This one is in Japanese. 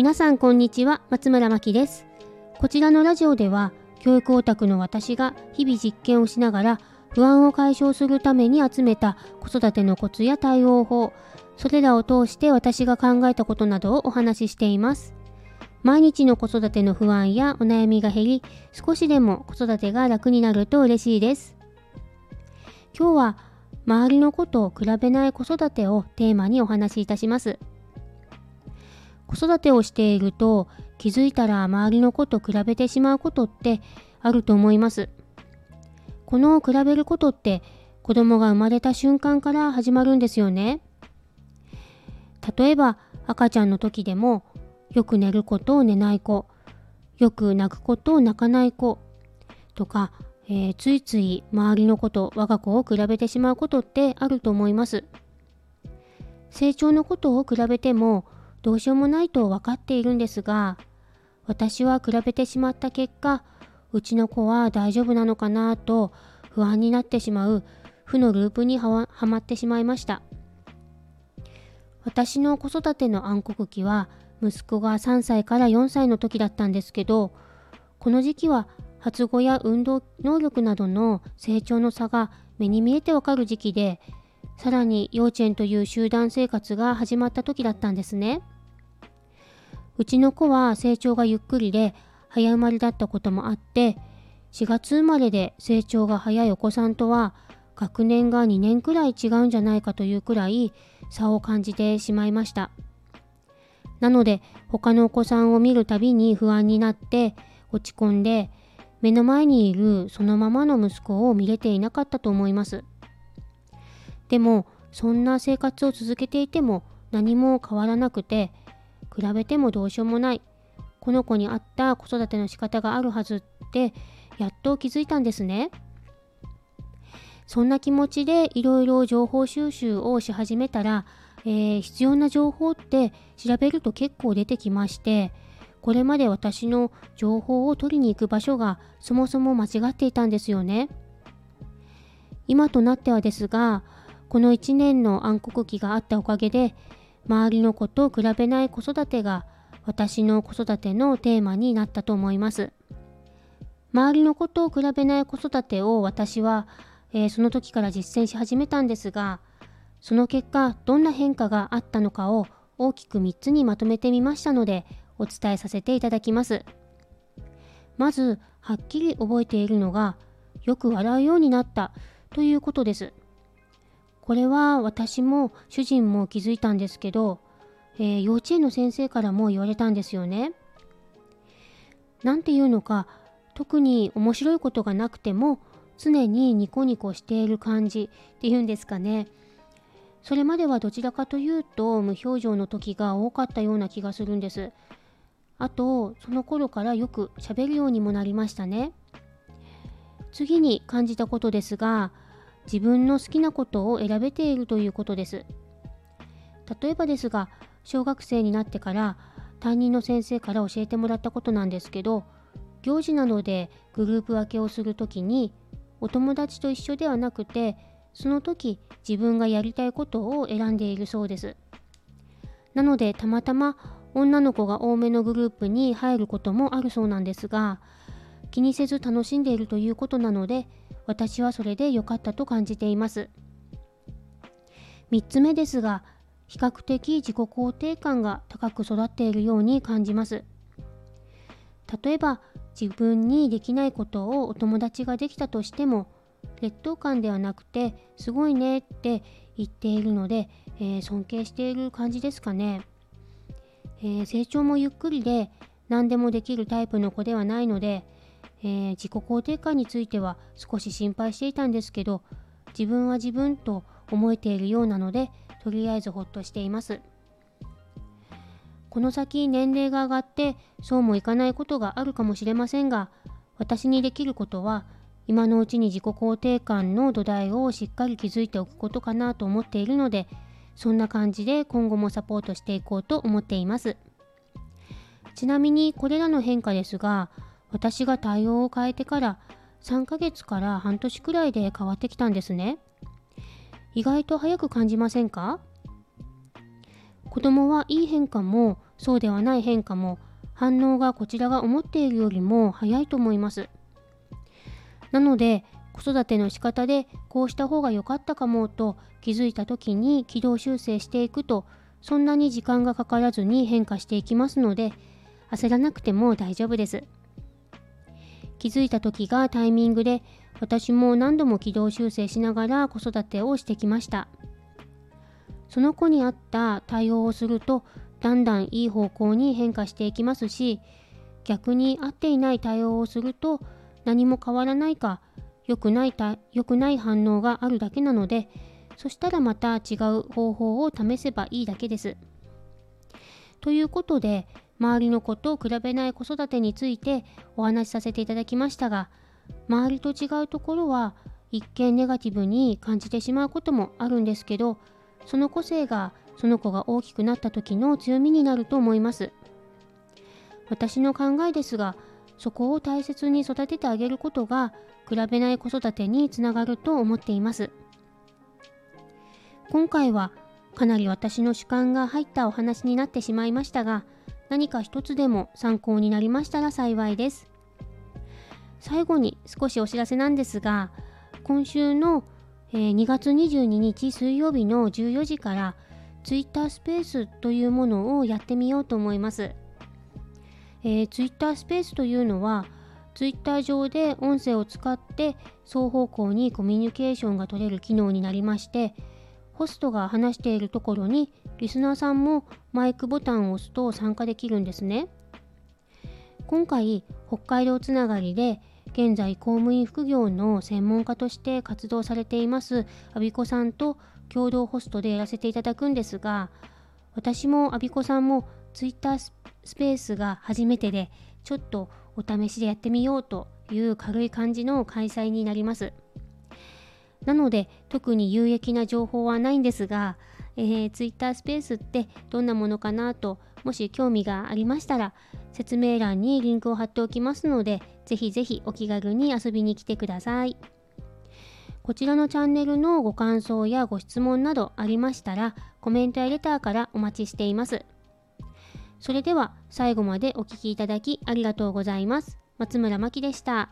皆さんこんにちは松村真希です。こちらのラジオでは教育オタクの私が日々実験をしながら不安を解消するために集めた子育てのコツや対応法それらを通して私が考えたことなどをお話ししています。毎日の子育ての不安やお悩みが減り少しでも子育てが楽になると嬉しいです。今日は周りのことを比べない子育てをテーマにお話しいたします。子育てをしていると気づいたら周りの子と比べてしまうことってあると思います。この比べることって子供が生まれた瞬間から始まるんですよね。例えば赤ちゃんの時でもよく寝ることを寝ない子よく泣くことを泣かない子とか、えー、ついつい周りの子と我が子を比べてしまうことってあると思います。成長のことを比べてもどうしようもないと分かっているんですが私は比べてしまった結果うちの子は大丈夫なのかなと不安になってしまう負のループにはまってしまいました。私の子育ての暗黒期は息子が3歳から4歳の時だったんですけどこの時期は発語や運動能力などの成長の差が目に見えてわかる時期でさらに幼稚園という集団生活が始まった時だったんですね。うちの子は成長がゆっくりで早生まれだったこともあって4月生まれで成長が早いお子さんとは学年が2年くらい違うんじゃないかというくらい差を感じてしまいました。なので他のお子さんを見るたびに不安になって落ち込んで目の前にいるそのままの息子を見れていなかったと思います。でもそんな生活を続けていても何も変わらなくて比べてもどうしようもないこの子に合った子育ての仕方があるはずってやっと気づいたんですね。そんな気持ちでいろいろ情報収集をし始めたら、えー、必要な情報って調べると結構出てきましてこれまで私の情報を取りに行く場所がそもそも間違っていたんですよね。今となってはですがこの1年の暗黒期があったおかげで周りの子と比べない子育てが私の子育てのテーマになったと思います。周りのことを比べない子育てを私は、えー、その時から実践し始めたんですが、その結果どんな変化があったのかを大きく3つにまとめてみましたのでお伝えさせていただきます。まずはっきり覚えているのがよく笑うようになったということです。これは私も主人も気づいたんですけどえー、幼稚園の先生からも言われたんですよね。なんていうのか特に面白いことがなくても常にニコニコしている感じっていうんですかね。それまではどちらかというと無表情の時が多かったような気がするんです。あとその頃からよく喋るようにもなりましたね。次に感じたことですが自分の好きなことを選べているということです。例えばですが小学生になってから担任の先生から教えてもらったことなんですけど行事などでグループ分けをする時にお友達と一緒ではなくてその時自分がやりたいことを選んでいるそうですなのでたまたま女の子が多めのグループに入ることもあるそうなんですが気にせず楽しんでいるということなので私はそれで良かったと感じています3つ目ですが比較的自己肯定感が高く育っているように感じます。例えば自分にできないことをお友達ができたとしても劣等感ではなくてすごいねって言っているので、えー、尊敬している感じですかね、えー、成長もゆっくりで何でもできるタイプの子ではないので、えー、自己肯定感については少し心配していたんですけど自分は自分と思えているようなのでとりあえずほっとしています。この先年齢が上がってそうもいかないことがあるかもしれませんが私にできることは今のうちに自己肯定感の土台をしっかり築いておくことかなと思っているのでそんな感じで今後もサポートしていこうと思っています。ちなみにこれらの変化ですが私が対応を変えてから3ヶ月から半年くらいで変わってきたんですね意外と早く感じませんか？子供はいい変化もそうではない変化も反応がこちらが思っているよりも早いと思います。なので子育ての仕方でこうした方が良かったかもと気づいた時に軌道修正していくとそんなに時間がかからずに変化していきますので焦らなくても大丈夫です。気づいた時がタイミングで私も何度も軌道修正しながら子育てをしてきました。その子に合った対応をするとだんだんいい方向に変化していきますし逆に合っていない対応をすると何も変わらないか良くない良くない反応があるだけなのでそしたらまた違う方法を試せばいいだけです。ということで周りの子と比べない子育てについてお話しさせていただきましたが周りと違うところは一見ネガティブに感じてしまうこともあるんですけどその個性がその子が大きくなった時の強みになると思います。私の考えですがそこを大切に育ててあげることが比べない子育てにつながると思っています。今回はかなり私の主観が入ったお話になってしまいましたが何か一つでも参考になりましたら幸いです最後に少しお知らせなんですが今週の、2月22日水曜日の14時から Twitter スペースというものをやってみようと思います。えー、Twitter スペースというのは Twitter 上で音声を使って双方向にコミュニケーションが取れる機能になりましてホストが話しているところにリスナーさんもマイクボタンを押すと参加できるんですね。今回北海道つながりで現在公務員副業の専門家として活動されていますアビコさんと共同ホストでやらせていただくんですが私もアビコさんも Twitter スペースが初めてでちょっとお試しでやってみようという軽い感じの開催になりますなので特に有益な情報はないんですが、えー、Twitter スペースってどんなものかなともし興味がありましたら説明欄にリンクを貼っておきますのでぜひぜひお気軽に遊びに来てください。こちらのチャンネルのご感想やご質問などありましたらコメントやレターからお待ちしています。それでは最後までお聴きいただきありがとうございます。松村真希でした。